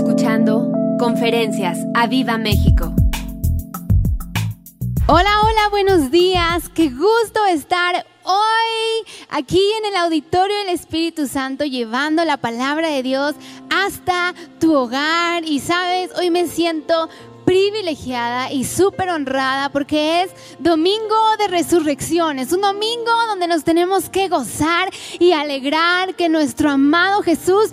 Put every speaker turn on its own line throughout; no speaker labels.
escuchando Conferencias a Viva México.
Hola, hola, buenos días. Qué gusto estar hoy aquí en el auditorio del Espíritu Santo llevando la palabra de Dios hasta tu hogar. Y sabes, hoy me siento privilegiada y súper honrada porque es domingo de resurrección. Es un domingo donde nos tenemos que gozar y alegrar que nuestro amado Jesús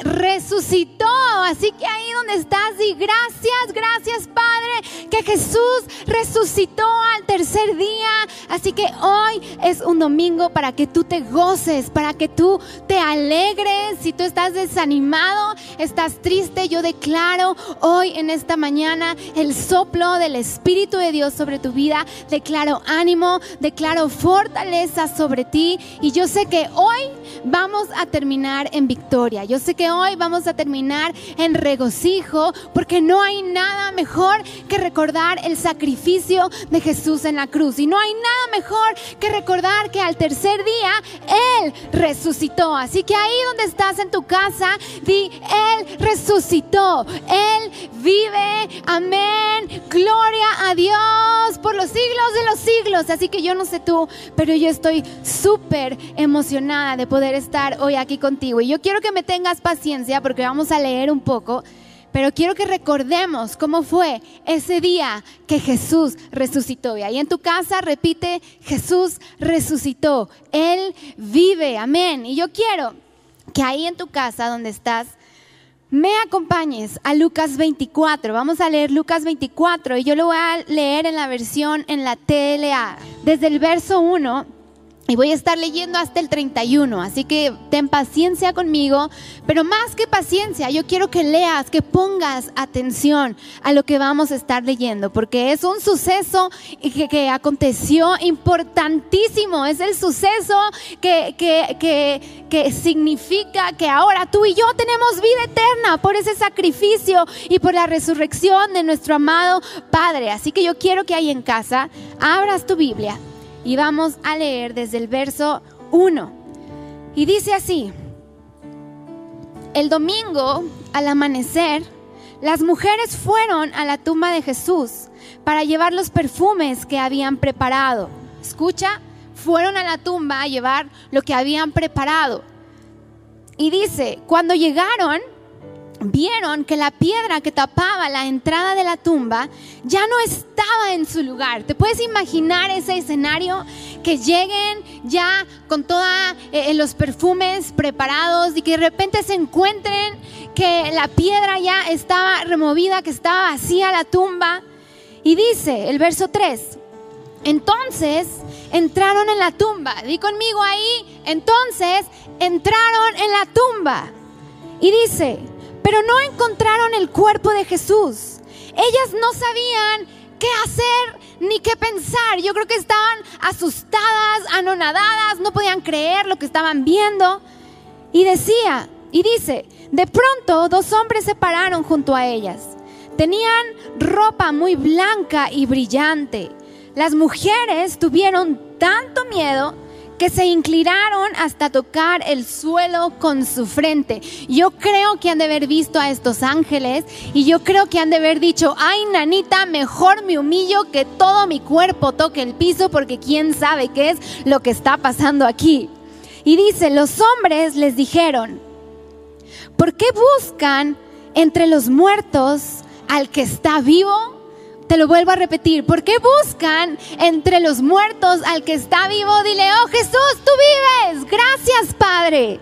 resucitó. Así que ahí donde estás, y gracias, gracias Padre, que Jesús resucitó al tercer día. Así que hoy es un domingo para que tú te goces, para que tú te alegres. Si tú estás desanimado, estás triste, yo declaro hoy en esta mañana el soplo del Espíritu de Dios sobre tu vida. Declaro ánimo, declaro fortaleza sobre ti. Y yo sé que hoy vamos a terminar en victoria. Yo sé que hoy vamos a terminar en regocijo porque no hay nada mejor que recordar el sacrificio de Jesús en la cruz. Y no hay nada mejor que recordar que al tercer día Él resucitó. Así que ahí donde estás en tu casa, di, Él resucitó. Él vive. Amén. Gloria a Dios por los siglos de los siglos. Así que yo no sé tú, pero yo estoy súper emocionada de poder estar hoy aquí contigo. Y yo quiero que me tengas paciencia porque vamos a leer un poco. Pero quiero que recordemos cómo fue ese día que Jesús resucitó. Y ahí en tu casa repite, Jesús resucitó. Él vive. Amén. Y yo quiero que ahí en tu casa donde estás, me acompañes a Lucas 24. Vamos a leer Lucas 24 y yo lo voy a leer en la versión en la TLA. Desde el verso 1 y voy a estar leyendo hasta el 31, así que ten paciencia conmigo, pero más que paciencia, yo quiero que leas, que pongas atención a lo que vamos a estar leyendo, porque es un suceso que, que aconteció importantísimo, es el suceso que, que, que significa que ahora tú y yo tenemos vida eterna por ese sacrificio y por la resurrección de nuestro amado Padre. Así que yo quiero que ahí en casa abras tu Biblia y vamos a leer desde el verso 1. Y dice así, el domingo al amanecer, las mujeres fueron a la tumba de Jesús para llevar los perfumes que habían preparado. Escucha, fueron a la tumba a llevar lo que habían preparado. Y dice, cuando llegaron, vieron que la piedra que tapaba la entrada de la tumba ya no estaba en su lugar. ¿Te puedes imaginar ese escenario? Que lleguen ya con todos eh, los perfumes preparados y que de repente se encuentren que la piedra ya estaba removida, que estaba vacía la tumba. Y dice el verso 3, entonces entraron en la tumba. Di conmigo ahí, entonces entraron en la tumba. Y dice, pero no encontraron el cuerpo de Jesús. Ellas no sabían qué hacer ni qué pensar. Yo creo que estaban asustadas, anonadadas, no podían creer lo que estaban viendo. Y decía, y dice, de pronto dos hombres se pararon junto a ellas. Tenían ropa muy blanca y brillante. Las mujeres tuvieron tanto miedo que se inclinaron hasta tocar el suelo con su frente. Yo creo que han de haber visto a estos ángeles y yo creo que han de haber dicho, ay nanita, mejor me humillo que todo mi cuerpo toque el piso porque quién sabe qué es lo que está pasando aquí. Y dice, los hombres les dijeron, ¿por qué buscan entre los muertos al que está vivo? Te lo vuelvo a repetir. ¿Por qué buscan entre los muertos al que está vivo? Dile, oh Jesús, tú vives. Gracias, Padre.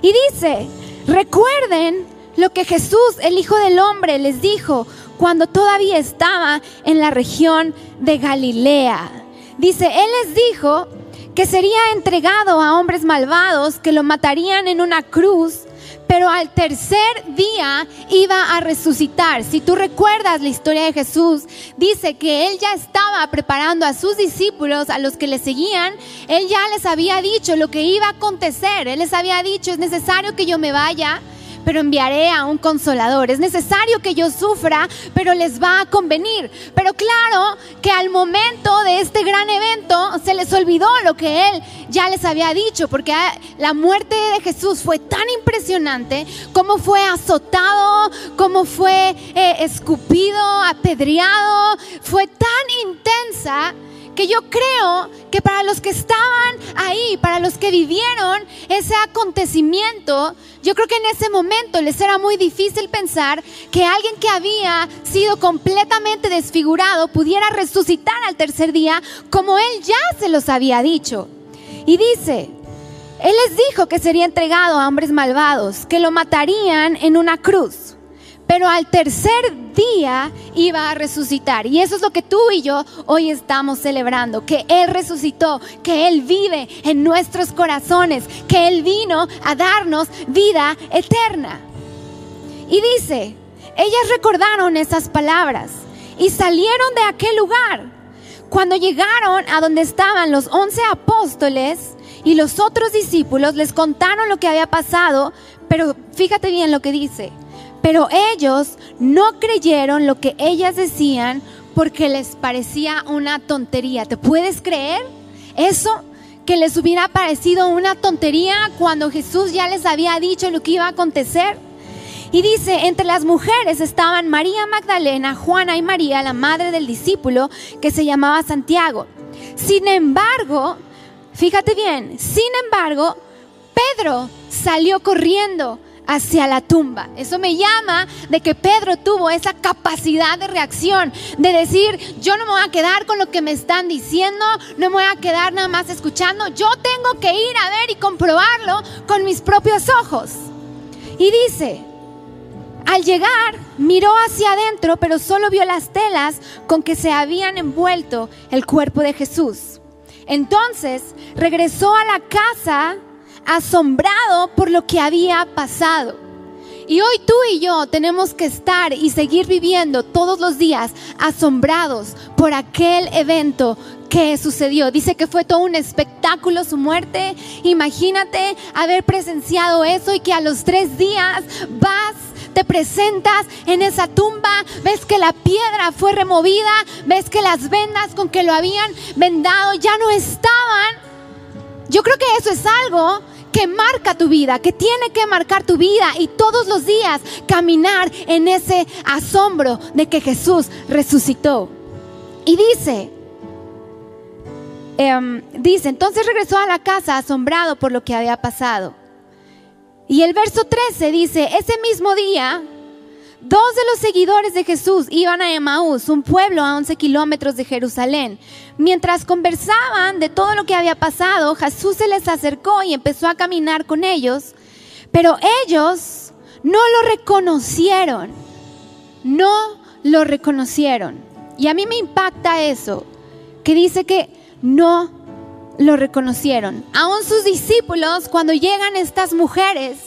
Y dice, recuerden lo que Jesús, el Hijo del Hombre, les dijo cuando todavía estaba en la región de Galilea. Dice, Él les dijo que sería entregado a hombres malvados que lo matarían en una cruz pero al tercer día iba a resucitar. Si tú recuerdas la historia de Jesús, dice que él ya estaba preparando a sus discípulos, a los que le seguían, él ya les había dicho lo que iba a acontecer, él les había dicho, es necesario que yo me vaya pero enviaré a un consolador. Es necesario que yo sufra, pero les va a convenir. Pero claro que al momento de este gran evento se les olvidó lo que él ya les había dicho, porque la muerte de Jesús fue tan impresionante, como fue azotado, cómo fue eh, escupido, apedreado, fue tan intensa que yo creo que para los que estaban ahí, para los que vivieron ese acontecimiento, yo creo que en ese momento les era muy difícil pensar que alguien que había sido completamente desfigurado pudiera resucitar al tercer día como él ya se los había dicho. Y dice, él les dijo que sería entregado a hombres malvados, que lo matarían en una cruz pero al tercer día iba a resucitar. Y eso es lo que tú y yo hoy estamos celebrando, que Él resucitó, que Él vive en nuestros corazones, que Él vino a darnos vida eterna. Y dice, ellas recordaron esas palabras y salieron de aquel lugar. Cuando llegaron a donde estaban los once apóstoles y los otros discípulos, les contaron lo que había pasado, pero fíjate bien lo que dice pero ellos no creyeron lo que ellas decían porque les parecía una tontería. ¿Te puedes creer eso? Que les hubiera parecido una tontería cuando Jesús ya les había dicho lo que iba a acontecer. Y dice, entre las mujeres estaban María Magdalena, Juana y María, la madre del discípulo que se llamaba Santiago. Sin embargo, fíjate bien, sin embargo, Pedro salió corriendo hacia la tumba. Eso me llama de que Pedro tuvo esa capacidad de reacción, de decir, yo no me voy a quedar con lo que me están diciendo, no me voy a quedar nada más escuchando, yo tengo que ir a ver y comprobarlo con mis propios ojos. Y dice, al llegar, miró hacia adentro, pero solo vio las telas con que se habían envuelto el cuerpo de Jesús. Entonces regresó a la casa asombrado por lo que había pasado. Y hoy tú y yo tenemos que estar y seguir viviendo todos los días asombrados por aquel evento que sucedió. Dice que fue todo un espectáculo su muerte. Imagínate haber presenciado eso y que a los tres días vas te presentas en esa tumba, ves que la piedra fue removida, ves que las vendas con que lo habían vendado ya no estaban. Yo creo que eso es algo que marca tu vida, que tiene que marcar tu vida y todos los días caminar en ese asombro de que Jesús resucitó. Y dice, em, dice, entonces regresó a la casa asombrado por lo que había pasado. Y el verso 13 dice, ese mismo día Dos de los seguidores de Jesús iban a Emaús, un pueblo a 11 kilómetros de Jerusalén. Mientras conversaban de todo lo que había pasado, Jesús se les acercó y empezó a caminar con ellos, pero ellos no lo reconocieron. No lo reconocieron. Y a mí me impacta eso, que dice que no lo reconocieron. Aún sus discípulos, cuando llegan estas mujeres,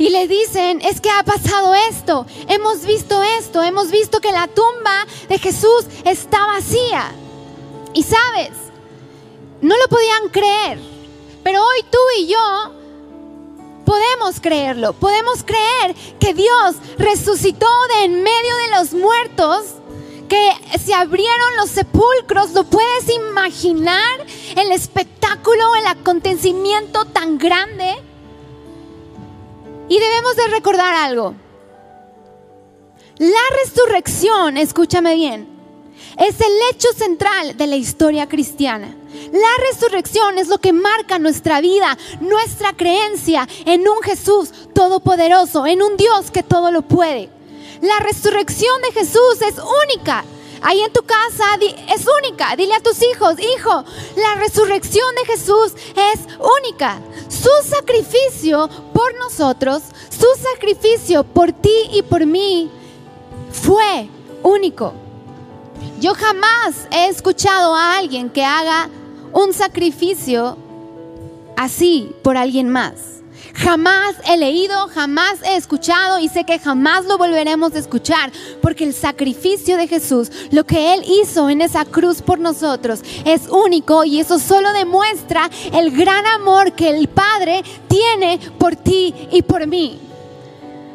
y le dicen, es que ha pasado esto, hemos visto esto, hemos visto que la tumba de Jesús está vacía. Y sabes, no lo podían creer, pero hoy tú y yo podemos creerlo, podemos creer que Dios resucitó de en medio de los muertos que se abrieron los sepulcros, ¿lo puedes imaginar? El espectáculo, el acontecimiento tan grande. Y debemos de recordar algo. La resurrección, escúchame bien, es el hecho central de la historia cristiana. La resurrección es lo que marca nuestra vida, nuestra creencia en un Jesús todopoderoso, en un Dios que todo lo puede. La resurrección de Jesús es única. Ahí en tu casa es única. Dile a tus hijos, hijo, la resurrección de Jesús es única. Su sacrificio por nosotros, su sacrificio por ti y por mí fue único. Yo jamás he escuchado a alguien que haga un sacrificio así por alguien más. Jamás he leído, jamás he escuchado y sé que jamás lo volveremos a escuchar, porque el sacrificio de Jesús, lo que Él hizo en esa cruz por nosotros, es único y eso solo demuestra el gran amor que el Padre tiene por ti y por mí.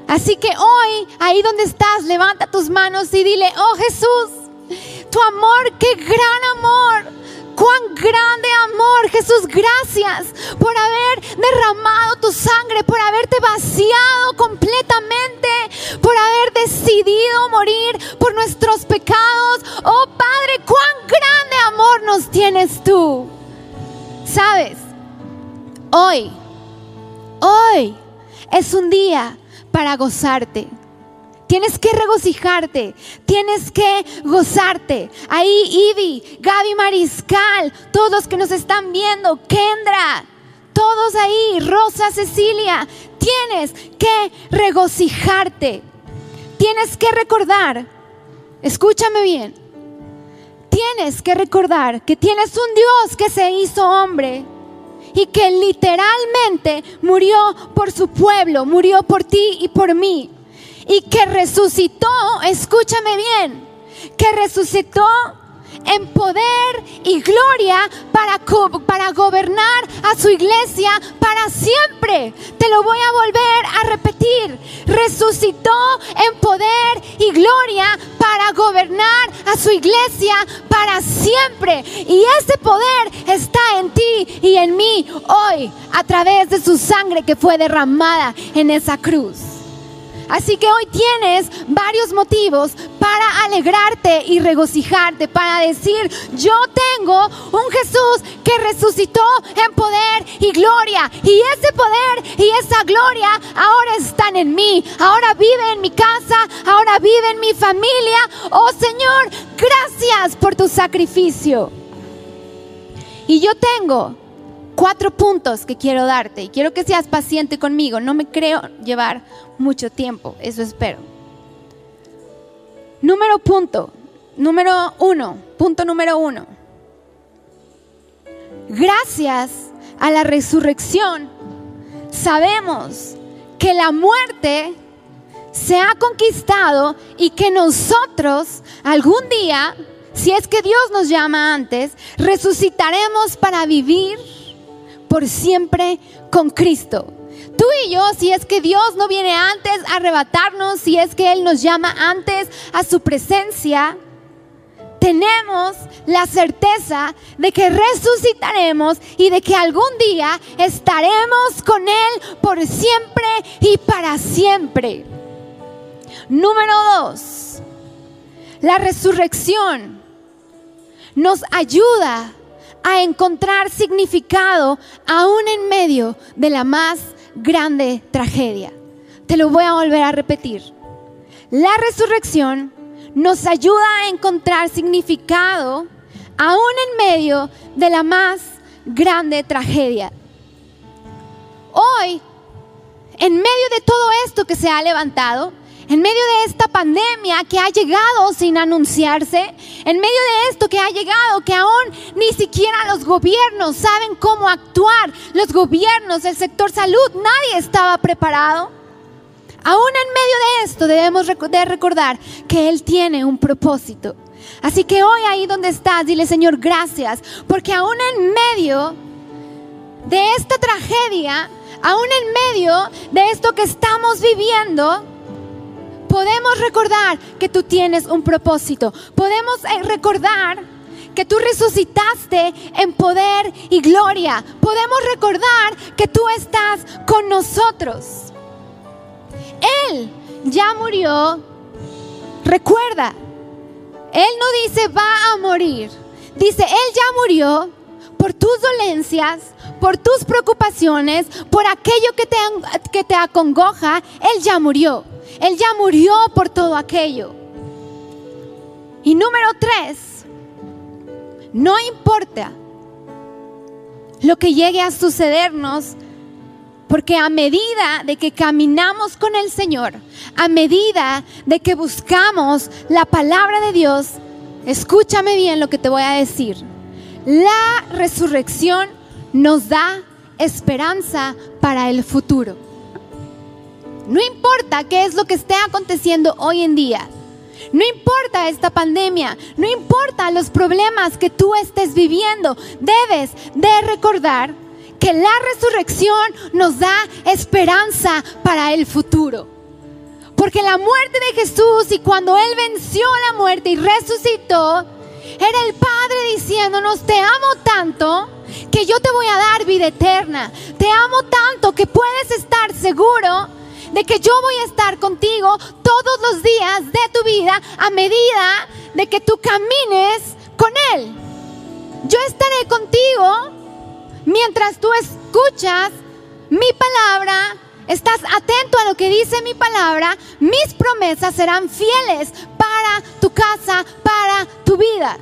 Así que hoy, ahí donde estás, levanta tus manos y dile, oh Jesús, tu amor, qué gran amor Cuán grande amor, Jesús, gracias por haber derramado tu sangre, por haberte vaciado completamente, por decidido morir por nuestros pecados. Oh Padre, cuán grande amor nos tienes tú. Sabes, hoy, hoy es un día para gozarte. Tienes que regocijarte, tienes que gozarte. Ahí Ivy, Gaby Mariscal, todos que nos están viendo, Kendra, todos ahí, Rosa Cecilia, tienes que regocijarte. Tienes que recordar, escúchame bien, tienes que recordar que tienes un Dios que se hizo hombre y que literalmente murió por su pueblo, murió por ti y por mí y que resucitó, escúchame bien, que resucitó en poder y gloria para, para gobernar a su iglesia para siempre. Te lo voy a volver a repetir. Resucitó en poder y gloria para gobernar a su iglesia para siempre. Y ese poder está en ti y en mí hoy a través de su sangre que fue derramada en esa cruz. Así que hoy tienes varios motivos para alegrarte y regocijarte, para decir, yo tengo un Jesús que resucitó en poder y gloria. Y ese poder y esa gloria ahora están en mí. Ahora vive en mi casa, ahora vive en mi familia. Oh Señor, gracias por tu sacrificio. Y yo tengo cuatro puntos que quiero darte y quiero que seas paciente conmigo. No me creo llevar mucho tiempo, eso espero. Número punto, número uno, punto número uno. Gracias a la resurrección sabemos que la muerte se ha conquistado y que nosotros algún día, si es que Dios nos llama antes, resucitaremos para vivir por siempre con Cristo. Tú y yo, si es que Dios no viene antes a arrebatarnos, si es que Él nos llama antes a su presencia, tenemos la certeza de que resucitaremos y de que algún día estaremos con Él por siempre y para siempre. Número dos, la resurrección nos ayuda a encontrar significado aún en medio de la más grande tragedia. Te lo voy a volver a repetir. La resurrección nos ayuda a encontrar significado aún en medio de la más grande tragedia. Hoy, en medio de todo esto que se ha levantado, en medio de esta pandemia que ha llegado sin anunciarse, en medio de esto que ha llegado, que aún ni siquiera los gobiernos saben cómo actuar, los gobiernos, el sector salud, nadie estaba preparado. Aún en medio de esto debemos de recordar que Él tiene un propósito. Así que hoy ahí donde estás, dile Señor, gracias, porque aún en medio de esta tragedia, aún en medio de esto que estamos viviendo, podemos recordar que tú tienes un propósito. Podemos eh, recordar que tú resucitaste en poder y gloria. Podemos recordar que tú estás con nosotros. Él ya murió. Recuerda, Él no dice va a morir. Dice, Él ya murió por tus dolencias, por tus preocupaciones, por aquello que te, que te acongoja. Él ya murió. Él ya murió por todo aquello. Y número tres, no importa lo que llegue a sucedernos, porque a medida de que caminamos con el Señor, a medida de que buscamos la palabra de Dios, escúchame bien lo que te voy a decir. La resurrección nos da esperanza para el futuro. No importa qué es lo que esté aconteciendo hoy en día. No importa esta pandemia, no importa los problemas que tú estés viviendo, debes de recordar que la resurrección nos da esperanza para el futuro. Porque la muerte de Jesús y cuando Él venció la muerte y resucitó, era el Padre diciéndonos, te amo tanto que yo te voy a dar vida eterna. Te amo tanto que puedes estar seguro de que yo voy a estar contigo todos los días de tu vida a medida de que tú camines con Él. Yo estaré contigo mientras tú escuchas mi palabra, estás atento a lo que dice mi palabra, mis promesas serán fieles para tu casa, para tu vida.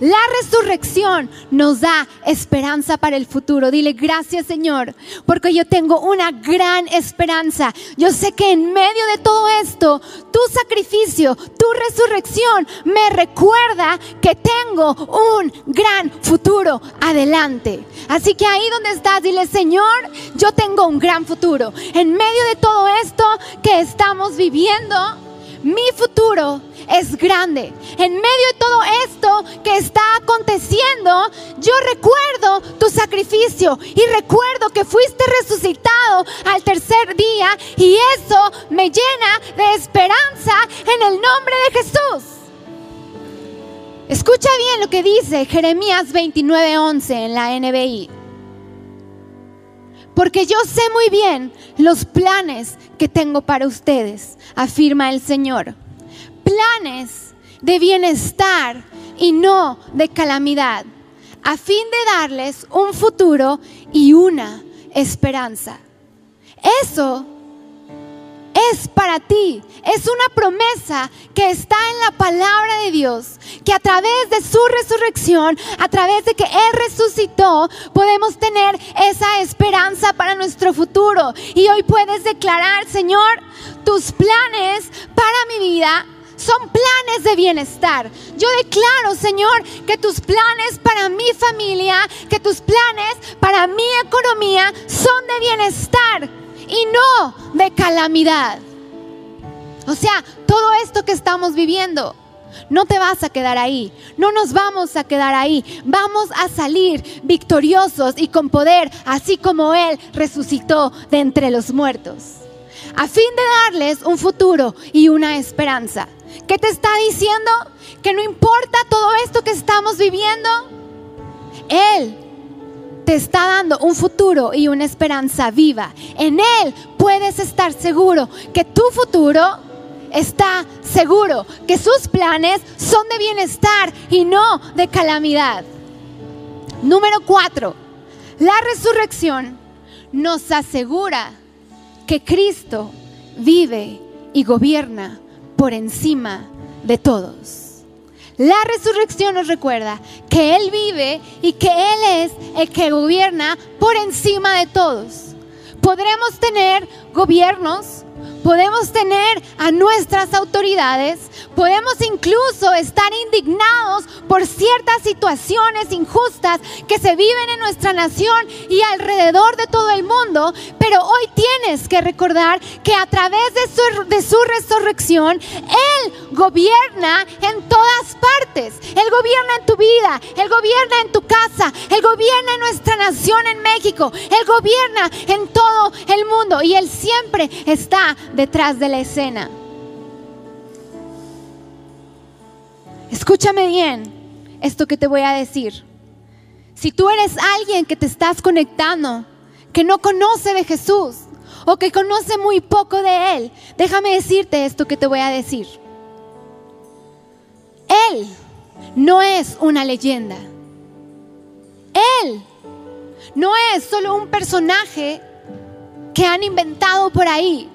La resurrección nos da esperanza para el futuro. Dile gracias Señor, porque yo tengo una gran esperanza. Yo sé que en medio de todo esto, tu sacrificio, tu resurrección me recuerda que tengo un gran futuro adelante. Así que ahí donde estás, dile Señor, yo tengo un gran futuro. En medio de todo esto que estamos viviendo, mi futuro es grande. En medio de todo esto que está aconteciendo, yo recuerdo tu sacrificio y recuerdo que fuiste resucitado al tercer día y eso me llena de esperanza en el nombre de Jesús. Escucha bien lo que dice Jeremías 29:11 en la NBI. Porque yo sé muy bien los planes que tengo para ustedes, afirma el Señor. Planes de bienestar y no de calamidad, a fin de darles un futuro y una esperanza. Eso es para ti. Es una promesa que está en la palabra de Dios, que a través de su resurrección, a través de que Él resucitó, podemos tener esa esperanza para nuestro futuro. Y hoy puedes declarar, Señor, tus planes para mi vida son planes de bienestar. Yo declaro, Señor, que tus planes para mi familia, que tus planes para mi economía son de bienestar y no de calamidad. O sea, todo esto que estamos viviendo, no te vas a quedar ahí, no nos vamos a quedar ahí, vamos a salir victoriosos y con poder, así como Él resucitó de entre los muertos, a fin de darles un futuro y una esperanza. ¿Qué te está diciendo? Que no importa todo esto que estamos viviendo, Él te está dando un futuro y una esperanza viva. En Él puedes estar seguro que tu futuro está seguro, que sus planes son de bienestar y no de calamidad. Número cuatro, la resurrección nos asegura que Cristo vive y gobierna por encima de todos. La resurrección nos recuerda que Él vive y que Él es el que gobierna por encima de todos. Podremos tener gobiernos, podemos tener a nuestras autoridades, podemos incluso estar indignados por ciertas situaciones injustas que se viven en nuestra nación y alrededor de todo el mundo, pero hoy tienes que recordar que a través de su, de su resurrección, Él gobierna en todas partes. Él gobierna en tu vida, Él gobierna en tu casa, Él gobierna en nuestra nación en México, Él gobierna en todo el mundo y Él siempre está detrás de la escena. Escúchame bien esto que te voy a decir. Si tú eres alguien que te estás conectando, que no conoce de Jesús o que conoce muy poco de Él, déjame decirte esto que te voy a decir. Él no es una leyenda. Él no es solo un personaje que han inventado por ahí.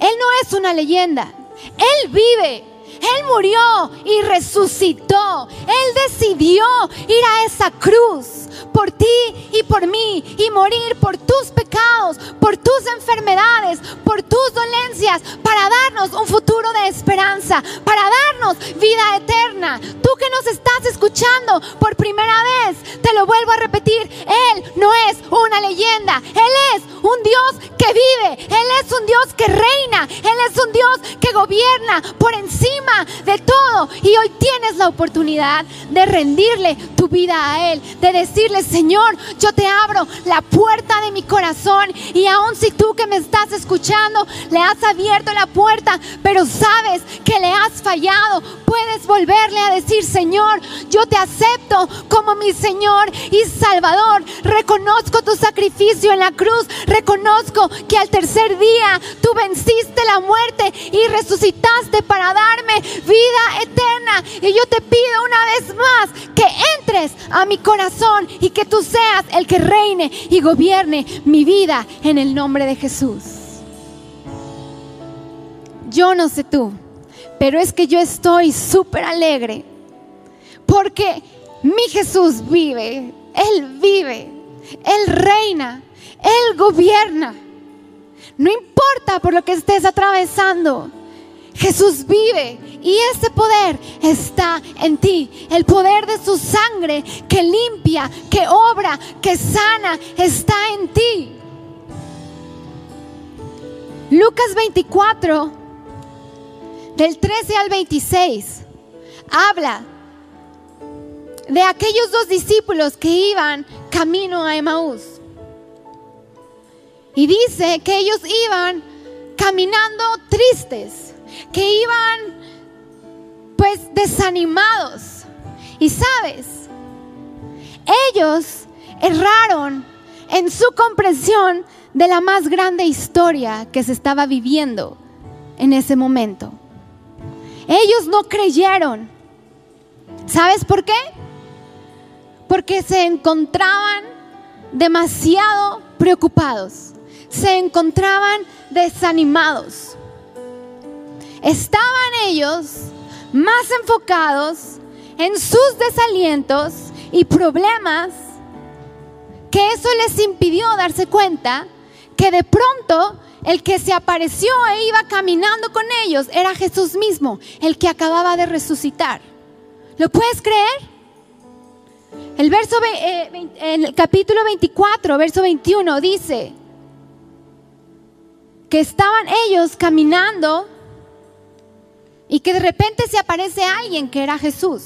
Él no es una leyenda. Él vive. Él murió y resucitó. Él decidió ir a esa cruz por ti y por mí y morir por tus pecados, por tus enfermedades, por tus dolencias, para darnos un futuro de esperanza, para darnos vida eterna. Tú que nos estás escuchando por primera vez, te lo vuelvo a repetir, Él no es una leyenda, Él es un Dios que vive, Él es un Dios que reina, Él es un Dios que gobierna por encima de todo. Y hoy tienes la oportunidad de rendirle tu vida a Él, de decirle, Señor, yo te abro la puerta de mi corazón y aun si tú que me estás escuchando le has abierto la puerta, pero sabes que le has fallado, puedes volverle a decir, Señor, yo te acepto como mi Señor y Salvador. Reconozco tu sacrificio en la cruz. Reconozco que al tercer día tú venciste la muerte y resucitaste para darme vida eterna. Y yo te pido una vez más que a mi corazón y que tú seas el que reine y gobierne mi vida en el nombre de Jesús. Yo no sé tú, pero es que yo estoy súper alegre porque mi Jesús vive, Él vive, Él reina, Él gobierna. No importa por lo que estés atravesando, Jesús vive y ese poder está en ti. El poder de su sangre que limpia, que obra, que sana, está en ti. Lucas 24, del 13 al 26, habla de aquellos dos discípulos que iban camino a Emaús. Y dice que ellos iban caminando tristes, que iban pues desanimados. Y sabes, ellos erraron en su comprensión de la más grande historia que se estaba viviendo en ese momento. Ellos no creyeron. ¿Sabes por qué? porque se encontraban demasiado preocupados, se encontraban desanimados. Estaban ellos más enfocados en sus desalientos y problemas que eso les impidió darse cuenta que de pronto el que se apareció e iba caminando con ellos era Jesús mismo, el que acababa de resucitar. ¿Lo puedes creer? El verso, eh, en el capítulo 24, verso 21 dice que estaban ellos caminando y que de repente se aparece alguien que era Jesús.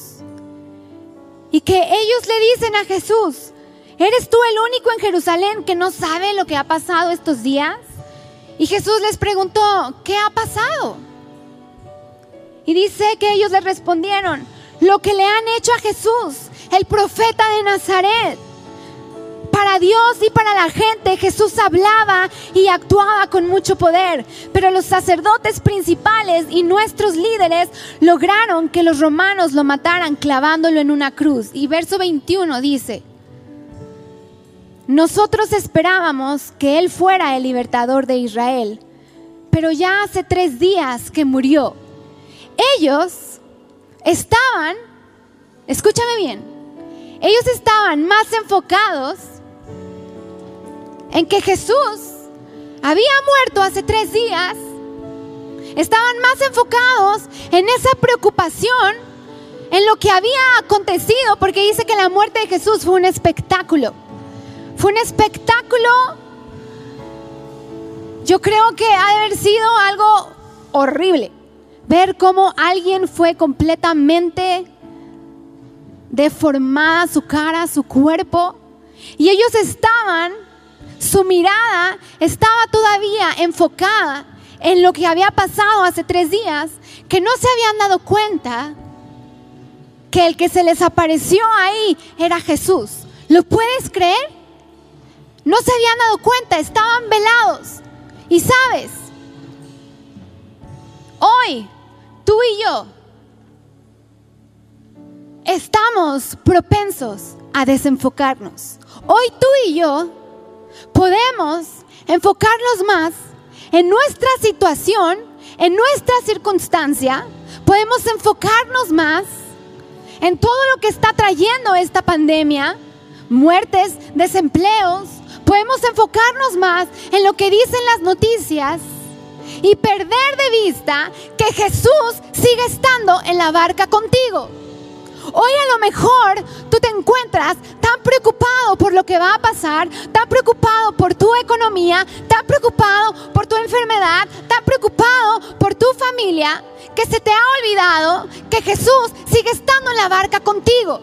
Y que ellos le dicen a Jesús, ¿eres tú el único en Jerusalén que no sabe lo que ha pasado estos días? Y Jesús les preguntó, ¿qué ha pasado? Y dice que ellos le respondieron, lo que le han hecho a Jesús el profeta de Nazaret. Para Dios y para la gente Jesús hablaba y actuaba con mucho poder, pero los sacerdotes principales y nuestros líderes lograron que los romanos lo mataran clavándolo en una cruz. Y verso 21 dice, nosotros esperábamos que Él fuera el libertador de Israel, pero ya hace tres días que murió. Ellos estaban, escúchame bien, ellos estaban más enfocados en que Jesús había muerto hace tres días. Estaban más enfocados en esa preocupación, en lo que había acontecido, porque dice que la muerte de Jesús fue un espectáculo. Fue un espectáculo, yo creo que ha de haber sido algo horrible. Ver cómo alguien fue completamente deformada su cara, su cuerpo. Y ellos estaban, su mirada estaba todavía enfocada en lo que había pasado hace tres días, que no se habían dado cuenta que el que se les apareció ahí era Jesús. ¿Lo puedes creer? No se habían dado cuenta, estaban velados. Y sabes, hoy tú y yo estamos propensos a desenfocarnos. Hoy tú y yo podemos enfocarnos más en nuestra situación, en nuestra circunstancia, podemos enfocarnos más en todo lo que está trayendo esta pandemia, muertes, desempleos, podemos enfocarnos más en lo que dicen las noticias y perder de vista que Jesús sigue estando en la barca contigo. Hoy a lo mejor tú te encuentras tan preocupado por lo que va a pasar, tan preocupado por tu economía, tan preocupado por tu enfermedad, tan preocupado por tu familia, que se te ha olvidado que Jesús sigue estando en la barca contigo.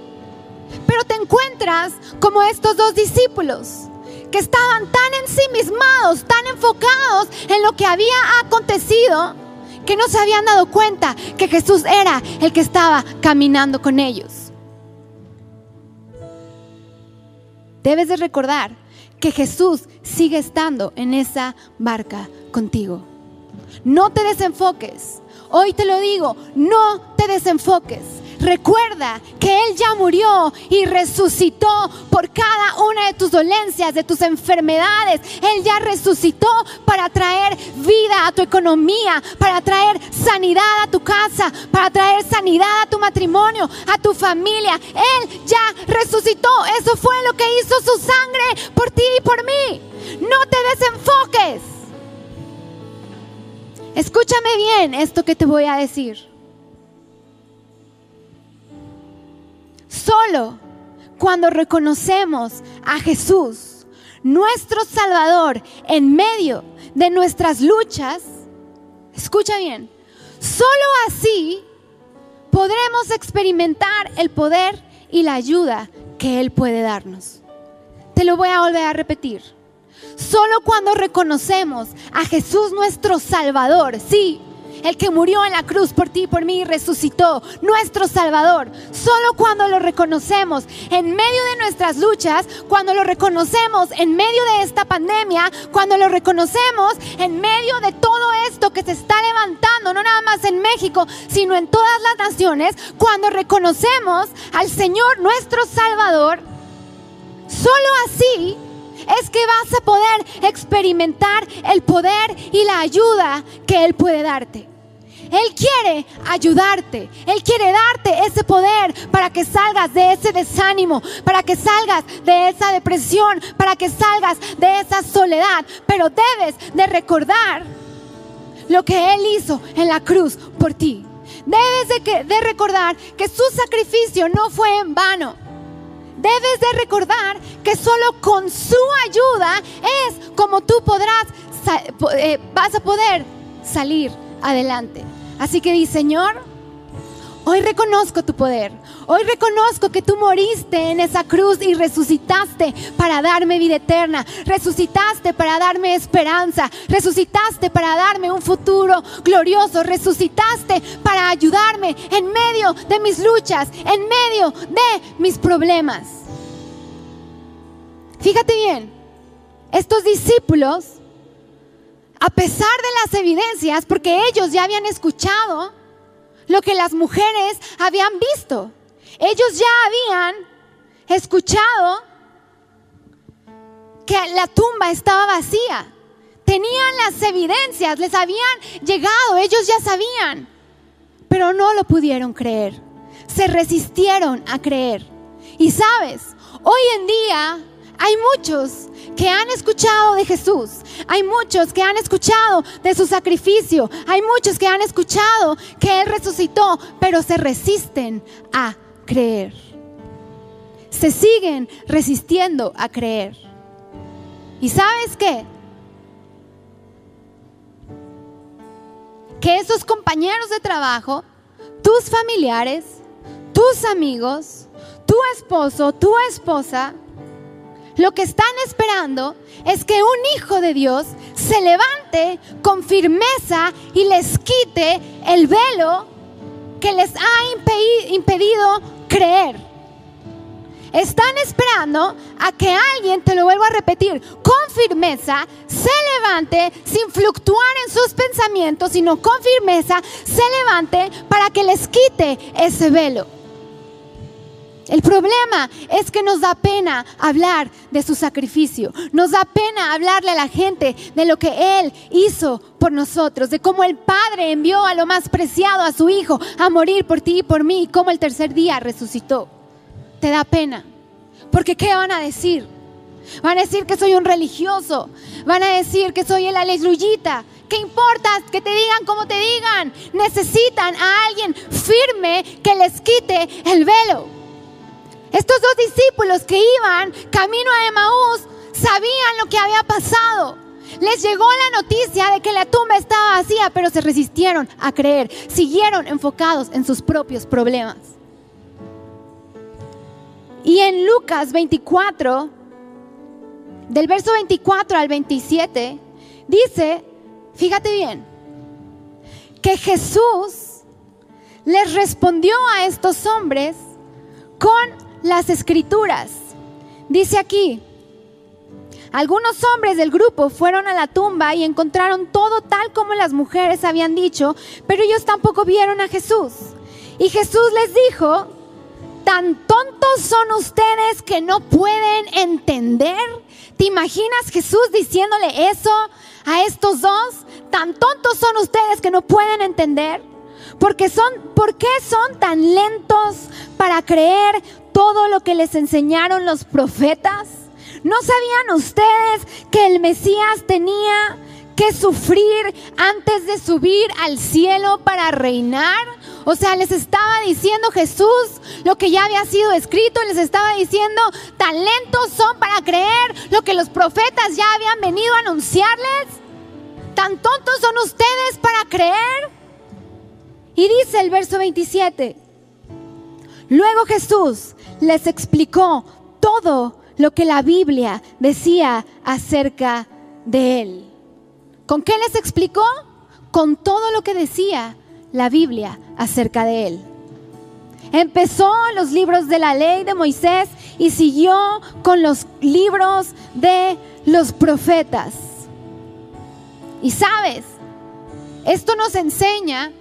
Pero te encuentras como estos dos discípulos que estaban tan ensimismados, tan enfocados en lo que había acontecido, que no se habían dado cuenta que Jesús era el que estaba caminando con ellos. Debes de recordar que Jesús sigue estando en esa barca contigo. No te desenfoques. Hoy te lo digo, no te desenfoques. Recuerda que Él ya murió y resucitó por cada una de tus dolencias, de tus enfermedades. Él ya resucitó para traer vida a tu economía, para traer sanidad a tu casa, para traer sanidad a tu matrimonio, a tu familia. Él ya resucitó. Eso fue lo que hizo su sangre por ti y por mí. No te desenfoques. Escúchame bien esto que te voy a decir. Solo cuando reconocemos a Jesús, nuestro Salvador, en medio de nuestras luchas, escucha bien, solo así podremos experimentar el poder y la ayuda que Él puede darnos. Te lo voy a volver a repetir. Solo cuando reconocemos a Jesús nuestro Salvador, sí, el que murió en la cruz por ti y por mí resucitó, nuestro Salvador. Solo cuando lo reconocemos en medio de nuestras luchas, cuando lo reconocemos en medio de esta pandemia, cuando lo reconocemos en medio de todo esto que se está levantando, no nada más en México, sino en todas las naciones, cuando reconocemos al Señor nuestro Salvador, solo así es que vas a poder experimentar el poder y la ayuda que Él puede darte. Él quiere ayudarte. Él quiere darte ese poder para que salgas de ese desánimo, para que salgas de esa depresión, para que salgas de esa soledad. Pero debes de recordar lo que Él hizo en la cruz por ti. Debes de, recordar que su sacrificio no fue en vano. Debes de recordar que solo con su ayuda es como tú podrás, eh, vas a poder salir adelante. Así que di, Señor, hoy reconozco tu poder. Hoy reconozco que tú moriste en esa cruz y resucitaste para darme vida eterna. Resucitaste para darme esperanza. Resucitaste para darme un futuro glorioso. Resucitaste para ayudarme en medio de mis luchas, en medio de mis problemas. Fíjate bien, estos discípulos a pesar de las evidencias, porque ellos ya habían escuchado lo que las mujeres habían visto. Ellos ya habían escuchado que la tumba estaba vacía. Tenían las evidencias, les habían llegado, ellos ya sabían, pero no lo pudieron creer. Se resistieron a creer. Y sabes, hoy en día hay muchos que han escuchado de Jesús, hay muchos que han escuchado de su sacrificio, hay muchos que han escuchado que Él resucitó, pero se resisten a creer. Se siguen resistiendo a creer. ¿Y sabes qué? Que esos compañeros de trabajo, tus familiares, tus amigos, tu esposo, tu esposa, lo que están esperando es que un hijo de Dios se levante con firmeza y les quite el velo que les ha impedido creer. Están esperando a que alguien, te lo vuelvo a repetir, con firmeza se levante sin fluctuar en sus pensamientos, sino con firmeza se levante para que les quite ese velo. El problema es que nos da pena hablar de su sacrificio. Nos da pena hablarle a la gente de lo que Él hizo por nosotros, de cómo el Padre envió a lo más preciado, a su Hijo, a morir por ti y por mí, y cómo el tercer día resucitó. Te da pena. Porque ¿qué van a decir? Van a decir que soy un religioso. Van a decir que soy el aleluyita. ¿Qué importa que te digan como te digan? Necesitan a alguien firme que les quite el velo. Estos dos discípulos que iban camino a Emaús sabían lo que había pasado. Les llegó la noticia de que la tumba estaba vacía, pero se resistieron a creer. Siguieron enfocados en sus propios problemas. Y en Lucas 24, del verso 24 al 27, dice, fíjate bien, que Jesús les respondió a estos hombres con las escrituras. Dice aquí, algunos hombres del grupo fueron a la tumba y encontraron todo tal como las mujeres habían dicho, pero ellos tampoco vieron a Jesús. Y Jesús les dijo, ¿tan tontos son ustedes que no pueden entender? ¿Te imaginas Jesús diciéndole eso a estos dos? ¿Tan tontos son ustedes que no pueden entender? Porque son, ¿Por qué son tan lentos para creer todo lo que les enseñaron los profetas? ¿No sabían ustedes que el Mesías tenía que sufrir antes de subir al cielo para reinar? O sea, les estaba diciendo Jesús lo que ya había sido escrito, les estaba diciendo, tan lentos son para creer lo que los profetas ya habían venido a anunciarles. Tan tontos son ustedes para creer. Y dice el verso 27, luego Jesús les explicó todo lo que la Biblia decía acerca de él. ¿Con qué les explicó? Con todo lo que decía la Biblia acerca de él. Empezó los libros de la ley de Moisés y siguió con los libros de los profetas. Y sabes, esto nos enseña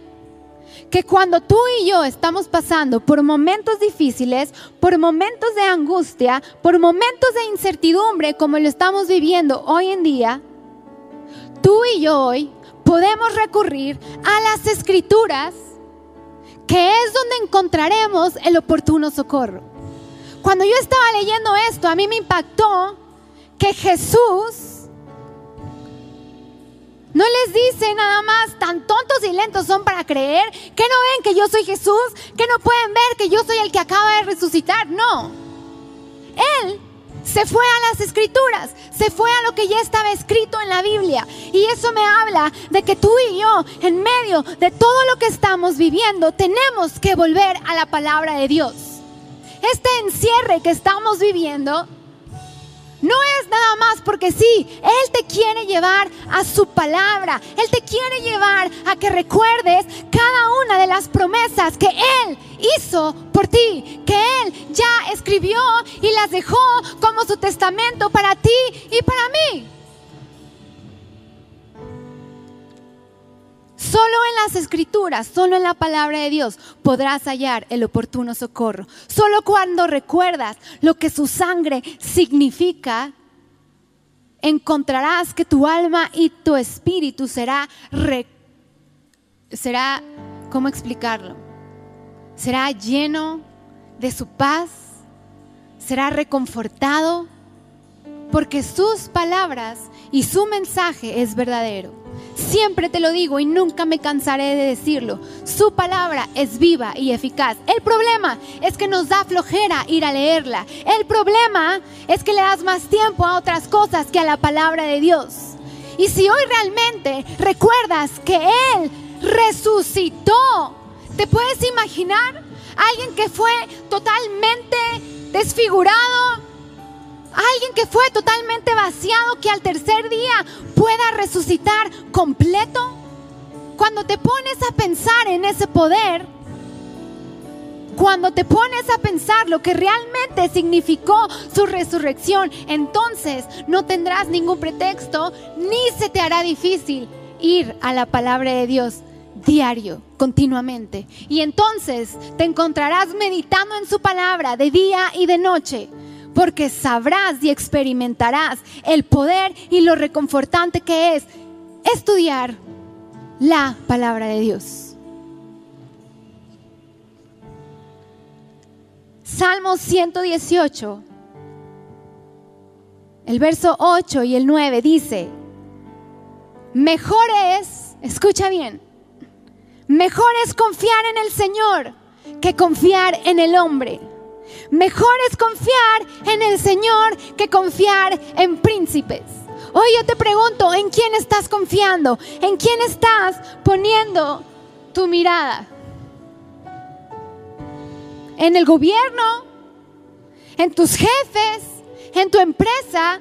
que cuando tú y yo estamos pasando por momentos difíciles, por momentos de angustia, por momentos de incertidumbre como lo estamos viviendo hoy en día, tú y yo hoy podemos recurrir a las escrituras, que es donde encontraremos el oportuno socorro. Cuando yo estaba leyendo esto, a mí me impactó que Jesús no les dice nada más, tan tontos y lentos son para creer, que no ven que yo soy Jesús, que no pueden ver que yo soy el que acaba de resucitar. No. Él se fue a las escrituras, se fue a lo que ya estaba escrito en la Biblia. Y eso me habla de que tú y yo, en medio de todo lo que estamos viviendo, tenemos que volver a la palabra de Dios. Este encierre que estamos viviendo no es nada más porque sí, Él te quiere llevar a su palabra. Él te quiere llevar a que recuerdes cada una de las promesas que Él hizo por ti, que Él ya escribió y las dejó como su testamento para ti y para mí. Solo en las escrituras, solo en la palabra de Dios podrás hallar el oportuno socorro. Solo cuando recuerdas lo que su sangre significa, encontrarás que tu alma y tu espíritu será, será, ¿cómo explicarlo? Será lleno de su paz, será reconfortado, porque sus palabras y su mensaje es verdadero. Siempre te lo digo y nunca me cansaré de decirlo. Su palabra es viva y eficaz. El problema es que nos da flojera ir a leerla. El problema es que le das más tiempo a otras cosas que a la palabra de Dios. Y si hoy realmente recuerdas que Él resucitó, ¿te puedes imaginar? Alguien que fue totalmente desfigurado, Alguien que fue totalmente vaciado, que al tercer día pueda resucitar completo. Cuando te pones a pensar en ese poder, cuando te pones a pensar lo que realmente significó su resurrección, entonces no tendrás ningún pretexto ni se te hará difícil ir a la palabra de Dios diario, continuamente. Y entonces te encontrarás meditando en su palabra de día y de noche porque sabrás y experimentarás el poder y lo reconfortante que es estudiar la palabra de Dios. Salmo 118, el verso 8 y el 9 dice, mejor es, escucha bien, mejor es confiar en el Señor que confiar en el hombre. Mejor es confiar en el Señor que confiar en príncipes. Hoy yo te pregunto, ¿en quién estás confiando? ¿En quién estás poniendo tu mirada? ¿En el gobierno? ¿En tus jefes? ¿En tu empresa?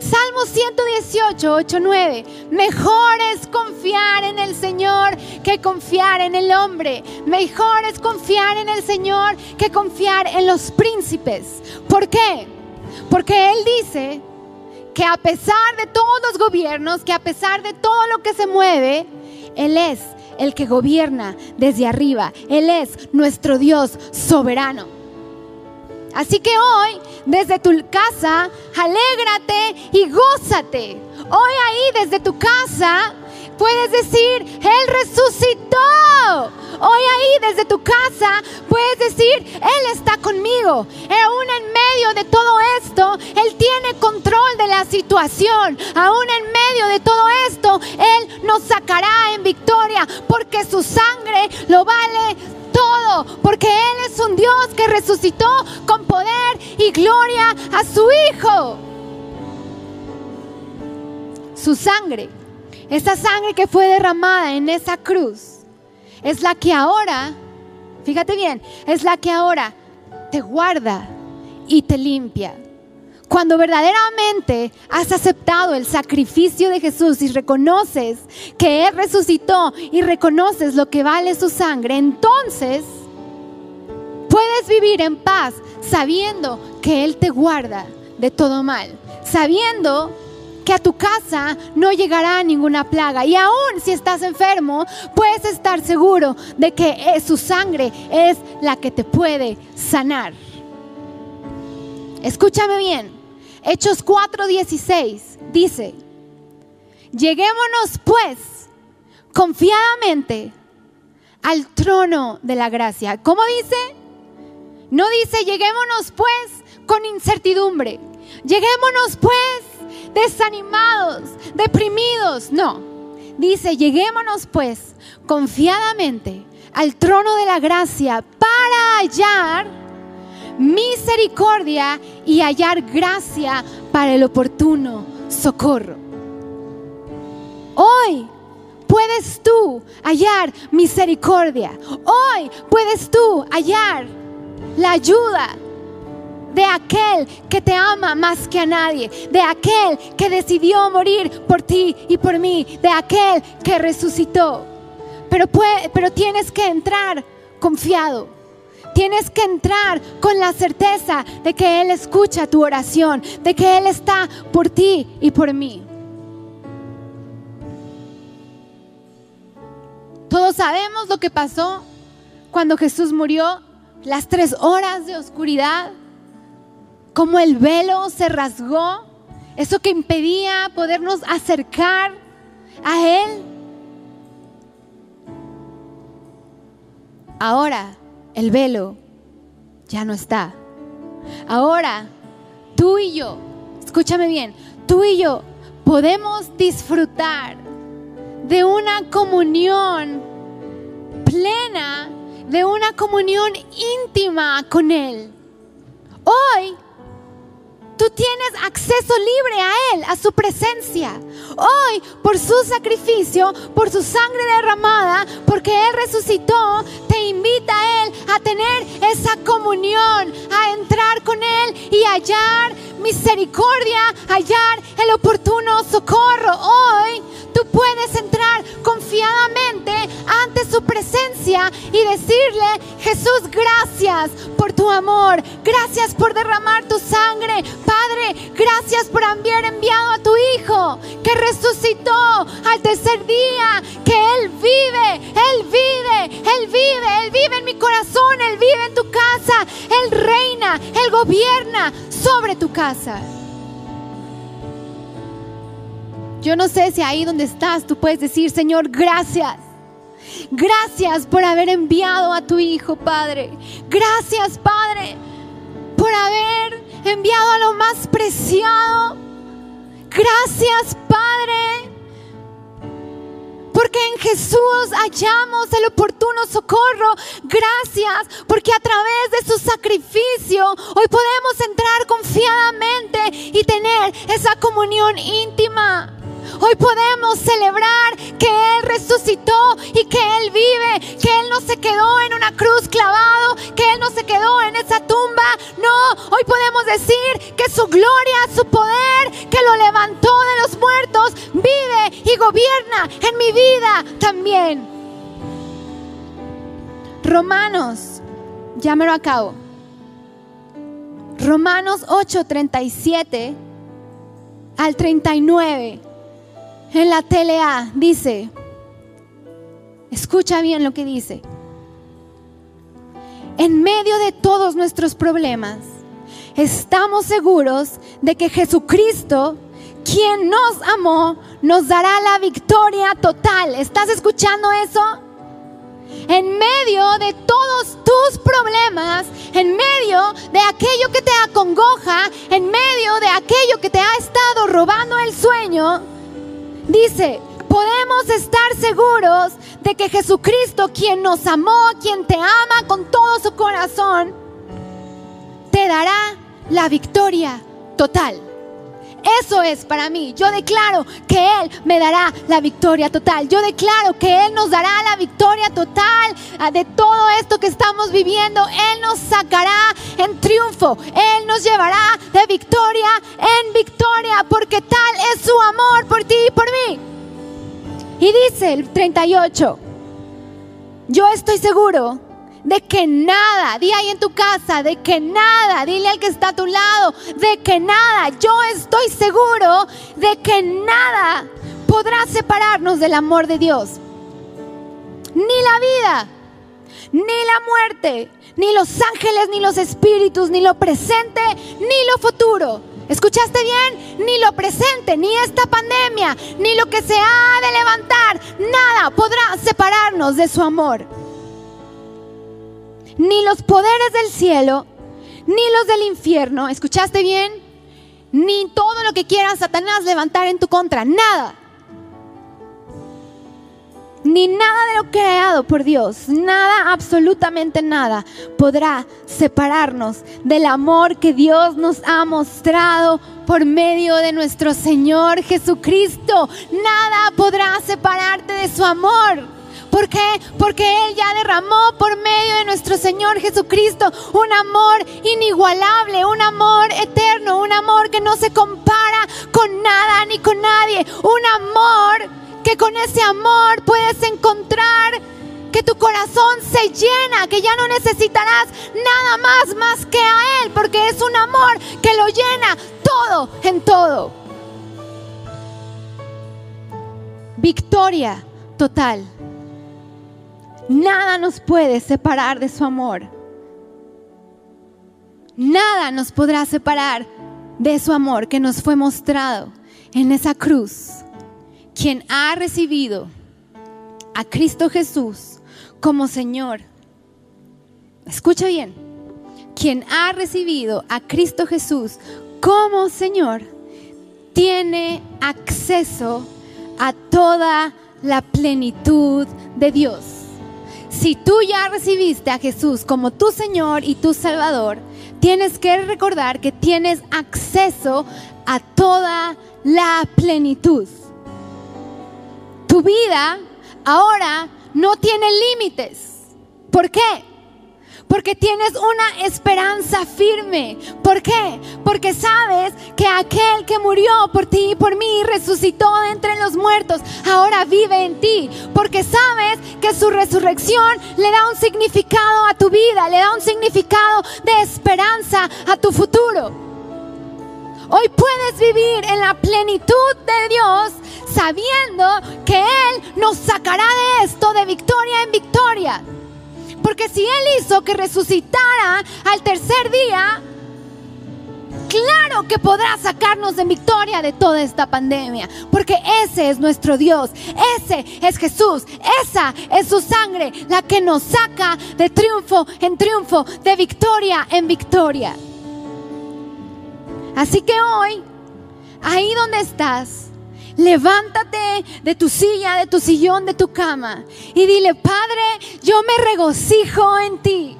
Salmo 118, 8, 9. Mejor es confiar en el Señor que confiar en el hombre. Mejor es confiar en el Señor que confiar en los príncipes. ¿Por qué? Porque Él dice que a pesar de todos los gobiernos, que a pesar de todo lo que se mueve, Él es el que gobierna desde arriba. Él es nuestro Dios soberano. Así que hoy, desde tu casa, alégrate y gózate. Hoy ahí, desde tu casa, puedes decir, Él resucitó. Hoy ahí desde tu casa puedes decir, Él está conmigo. Aún en medio de todo esto, Él tiene control de la situación. Aún en medio de todo esto, Él nos sacará en victoria porque su sangre lo vale todo, porque Él es un Dios que resucitó con poder y gloria a su Hijo. Su sangre, esa sangre que fue derramada en esa cruz, es la que ahora, fíjate bien, es la que ahora te guarda y te limpia. Cuando verdaderamente has aceptado el sacrificio de Jesús y reconoces que Él resucitó y reconoces lo que vale su sangre, entonces puedes vivir en paz sabiendo que Él te guarda de todo mal, sabiendo que a tu casa no llegará ninguna plaga. Y aún si estás enfermo, puedes estar seguro de que eh, su sangre es la que te puede sanar. Escúchame bien. Hechos 4:16 dice, lleguémonos pues confiadamente al trono de la gracia. ¿Cómo dice? No dice, lleguémonos pues con incertidumbre. Lleguémonos pues desanimados, deprimidos. No, dice, lleguémonos pues confiadamente al trono de la gracia para hallar misericordia y hallar gracia para el oportuno socorro. Hoy puedes tú hallar misericordia. Hoy puedes tú hallar la ayuda de aquel que te ama más que a nadie, de aquel que decidió morir por ti y por mí, de aquel que resucitó. Pero, pero tienes que entrar confiado. Tienes que entrar con la certeza de que Él escucha tu oración, de que Él está por ti y por mí. Todos sabemos lo que pasó cuando Jesús murió, las tres horas de oscuridad, como el velo se rasgó, eso que impedía podernos acercar a Él. Ahora el velo ya no está. Ahora tú y yo, escúchame bien, tú y yo podemos disfrutar de una comunión plena, de una comunión íntima con Él. Hoy Tú tienes acceso libre a Él, a su presencia. Hoy, por su sacrificio, por su sangre derramada, porque Él resucitó, te invita a Él a tener esa comunión, a entrar con Él y hallar misericordia, hallar el oportuno socorro. Hoy tú puedes entrar confiadamente ante su presencia y decirle, Jesús, gracias por tu amor, gracias por derramar tu sangre. Padre, gracias por haber enviado a tu Hijo que resucitó al tercer día, que Él vive, Él vive, Él vive, Él vive en mi corazón, Él vive en tu casa, Él reina, Él gobierna sobre tu casa. Yo no sé si ahí donde estás tú puedes decir, Señor, gracias. Gracias por haber enviado a tu Hijo, Padre. Gracias, Padre, por haber enviado a lo más preciado. Gracias, Padre. Porque en Jesús hallamos el oportuno socorro. Gracias, porque a través de su sacrificio hoy podemos entrar confiadamente y tener esa comunión íntima. Hoy podemos celebrar que Él resucitó y que Él vive, que Él no se quedó en una cruz clavado, que Él no se quedó en esa tumba. No, hoy podemos decir que su gloria, su poder, que lo levantó de los muertos, vive y gobierna en mi vida también. Romanos, llámelo a cabo. Romanos 8, 37 al 39 en la TLA dice, escucha bien lo que dice, en medio de todos nuestros problemas, estamos seguros de que Jesucristo, quien nos amó, nos dará la victoria total. ¿Estás escuchando eso? En medio de todos tus problemas, en medio de aquello que te acongoja, en medio de aquello que te ha estado robando el sueño, dice, podemos estar seguros de que Jesucristo, quien nos amó, quien te ama con todo su corazón, te dará la victoria total. Eso es para mí. Yo declaro que Él me dará la victoria total. Yo declaro que Él nos dará la victoria total ah, de todo esto que estamos viviendo. Él nos sacará en triunfo. Él nos llevará de victoria en victoria porque tal es su amor por ti y por mí. Y dice el 38, yo estoy seguro de que nada, di ahí en tu casa, de que nada, dile al que está a tu lado, de que nada, yo estoy seguro de que nada podrá separarnos del amor de Dios. Ni la vida, ni la muerte, ni los ángeles, ni los espíritus, ni lo presente, ni lo futuro ¿Escuchaste bien? Ni lo presente, ni esta pandemia, ni lo que se ha de levantar, nada podrá separarnos de su amor. Ni los poderes del cielo, ni los del infierno, ¿escuchaste bien? Ni todo lo que quiera Satanás levantar en tu contra, nada ni nada de lo creado por Dios, nada, absolutamente nada, podrá separarnos del amor que Dios nos ha mostrado por medio de nuestro Señor Jesucristo. Nada podrá separarte de su amor. ¿Por qué? Porque Él ya derramó por medio de nuestro Señor Jesucristo un amor inigualable, un amor eterno, un amor que no se compara con nada ni con nadie, un amor que con ese amor puedes encontrar que tu corazón se llena, que ya no necesitarás nada más más que a Él, porque es un amor que lo llena todo en todo. Victoria total. Nada nos puede separar de su amor. Nada nos podrá separar de su amor que nos fue mostrado en esa cruz quien ha recibido a Cristo Jesús como Señor, escucha bien, quien ha recibido a Cristo Jesús como Señor, tiene acceso a toda la plenitud de Dios. Si tú ya recibiste a Jesús como tu Señor y tu Salvador, tienes que recordar que tienes acceso a toda la plenitud. Tu vida ahora no tiene límites. ¿Por qué? Porque tienes una esperanza firme. ¿Por qué? Porque sabes que aquel que murió por ti y por mí resucitó de entre los muertos, ahora vive en ti. Porque sabes que su resurrección le da un significado a tu vida, le da un significado de esperanza a tu futuro. Hoy puedes vivir en la plenitud de Dios sabiendo que Él nos sacará de esto de victoria en victoria. Porque si Él hizo que resucitara al tercer día, claro que podrá sacarnos de victoria de toda esta pandemia. Porque ese es nuestro Dios, ese es Jesús, esa es su sangre la que nos saca de triunfo en triunfo, de victoria en victoria. Así que hoy, ahí donde estás, levántate de tu silla, de tu sillón, de tu cama y dile, Padre, yo me regocijo en ti.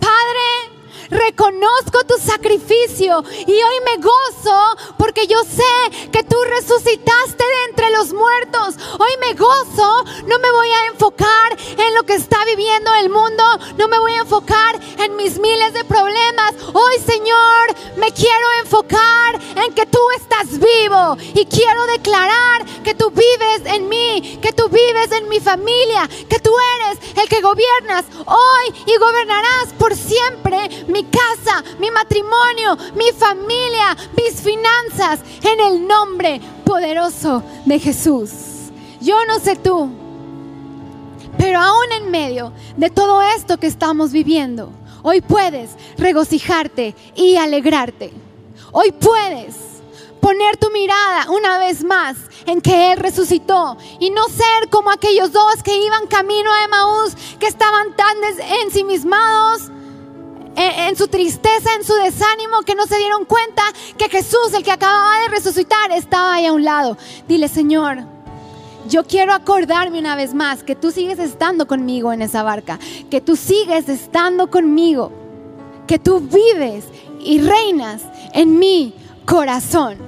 Padre, reconozco tu sacrificio y hoy me gozo porque yo sé que tú resucitaste de entre los muertos. Hoy me gozo, no me voy a enfocar en lo que está viviendo el mundo, no me voy a enfocar en mis miles de problemas. Hoy, Señor, me quiero enfocar en que tú estás vivo y quiero declarar que tú vives en mí, que vives en mi familia, que tú eres el que gobiernas hoy y gobernarás por siempre mi casa, mi matrimonio, mi familia, mis finanzas, en el nombre poderoso de Jesús. Yo no sé tú, pero aún en medio de todo esto que estamos viviendo, hoy puedes regocijarte y alegrarte. Hoy puedes poner tu mirada una vez más en que Él resucitó y no ser como aquellos dos que iban camino a Emaús, que estaban tan ensimismados en, su tristeza, en su desánimo, que no se dieron cuenta que Jesús, el que acababa de resucitar, estaba ahí a un lado. Dile, Señor, yo quiero acordarme una vez más que tú sigues estando conmigo en esa barca, que tú sigues estando conmigo, que tú vives y reinas en mi corazón.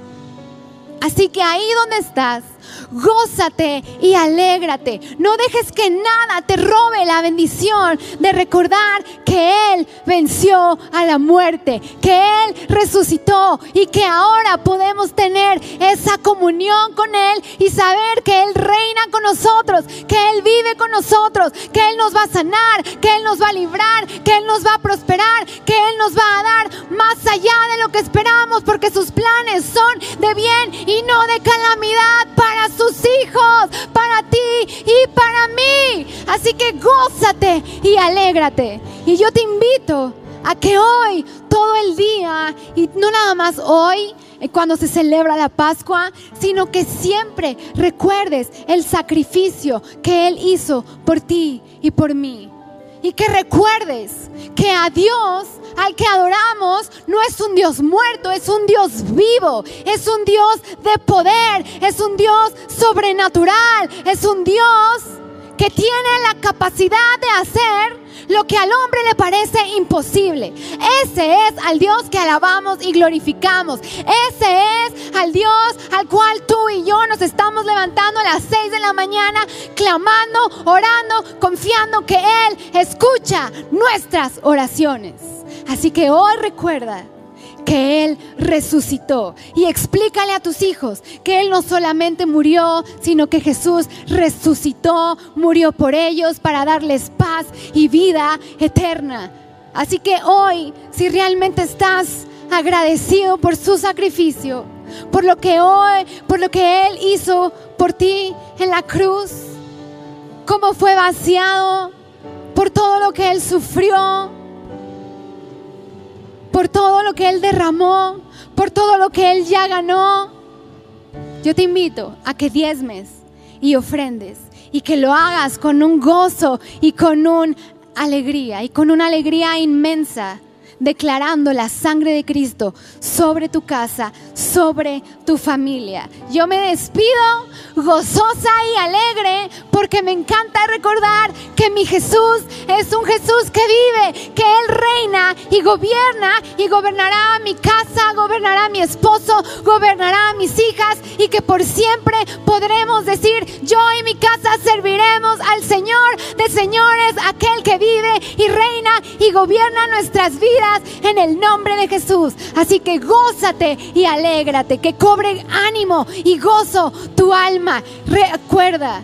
Así que ahí donde estás, gózate y alégrate. No dejes que nada te robe la bendición de recordar que Él venció a la muerte, que Él resucitó y que ahora podemos tener esa comunión con Él y saber que Él reina con nosotros, que Él vive con nosotros, que Él nos va a sanar, que Él nos va a librar, que Él nos va a prosperar, que Él nos va a dar más allá de lo que esperamos, porque sus planes son de bien y no de calamidad para sus hijos, para ti y para mí. Así que gózate y alégrate. Y yo te invito a que hoy, todo el día, y no nada más hoy, eh, cuando se celebra la Pascua, sino que siempre recuerdes el sacrificio que Él hizo por ti y por mí. Y que recuerdes que a Dios al que adoramos no es un Dios muerto, es un Dios vivo, es un Dios de poder, es un Dios sobrenatural, es un Dios que tiene la capacidad de hacer lo que al hombre le parece imposible. Ese es al Dios que alabamos y glorificamos. Ese es al Dios al cual tú y yo nos estamos levantando a las 6 de la mañana, clamando, orando, confiando que Él escucha nuestras oraciones. Así que hoy recuerda que Él resucitó. Y explícale a tus hijos que Él no solamente murió, sino que Jesús resucitó, murió por ellos para darles paz y vida eterna. Así que hoy, si realmente estás agradecido por su sacrificio, por lo que hoy, por lo que Él hizo por ti en la cruz, cómo fue vaciado, por todo lo que Él sufrió, por todo lo que Él derramó, por todo lo que Él ya ganó. Yo te invito a que diezmes y ofrendes y que lo hagas con un gozo y con una alegría y con una alegría inmensa declarando la sangre de Cristo sobre tu casa, sobre tu familia. Yo me despido gozosa y alegre porque me encanta recordar que mi Jesús es un Jesús que vive, que Él reina y gobierna y gobernará mi casa, gobernará mi esposo, gobernará mis hijas y que por siempre podremos decir, yo y mi casa serviremos al Señor de señores, aquel que vive y reina y gobierna nuestras vidas en el nombre de Jesús. Así que gózate y alégrate, que cobre ánimo y gozo tu alma. Recuerda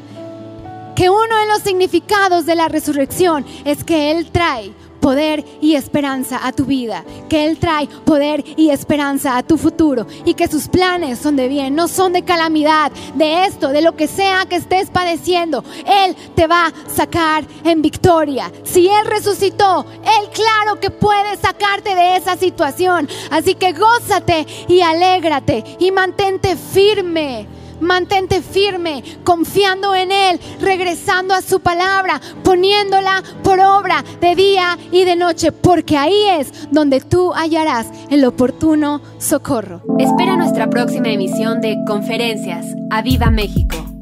que uno de los significados de la resurrección es que Él trae poder y esperanza a tu vida, que Él trae poder y esperanza a tu futuro y que sus planes son de bien, no son de calamidad, de esto, de lo que sea que estés padeciendo. Él te va a sacar en victoria. Si Él resucitó, Él claro que puede sacarte de esa situación. Así que gózate y alégrate y mantente firme Mantente firme, confiando en Él, regresando a su palabra, poniéndola por obra de día y de noche, porque ahí es donde tú hallarás el oportuno socorro.
Espera nuestra próxima emisión de Conferencias. ¡A Viva México!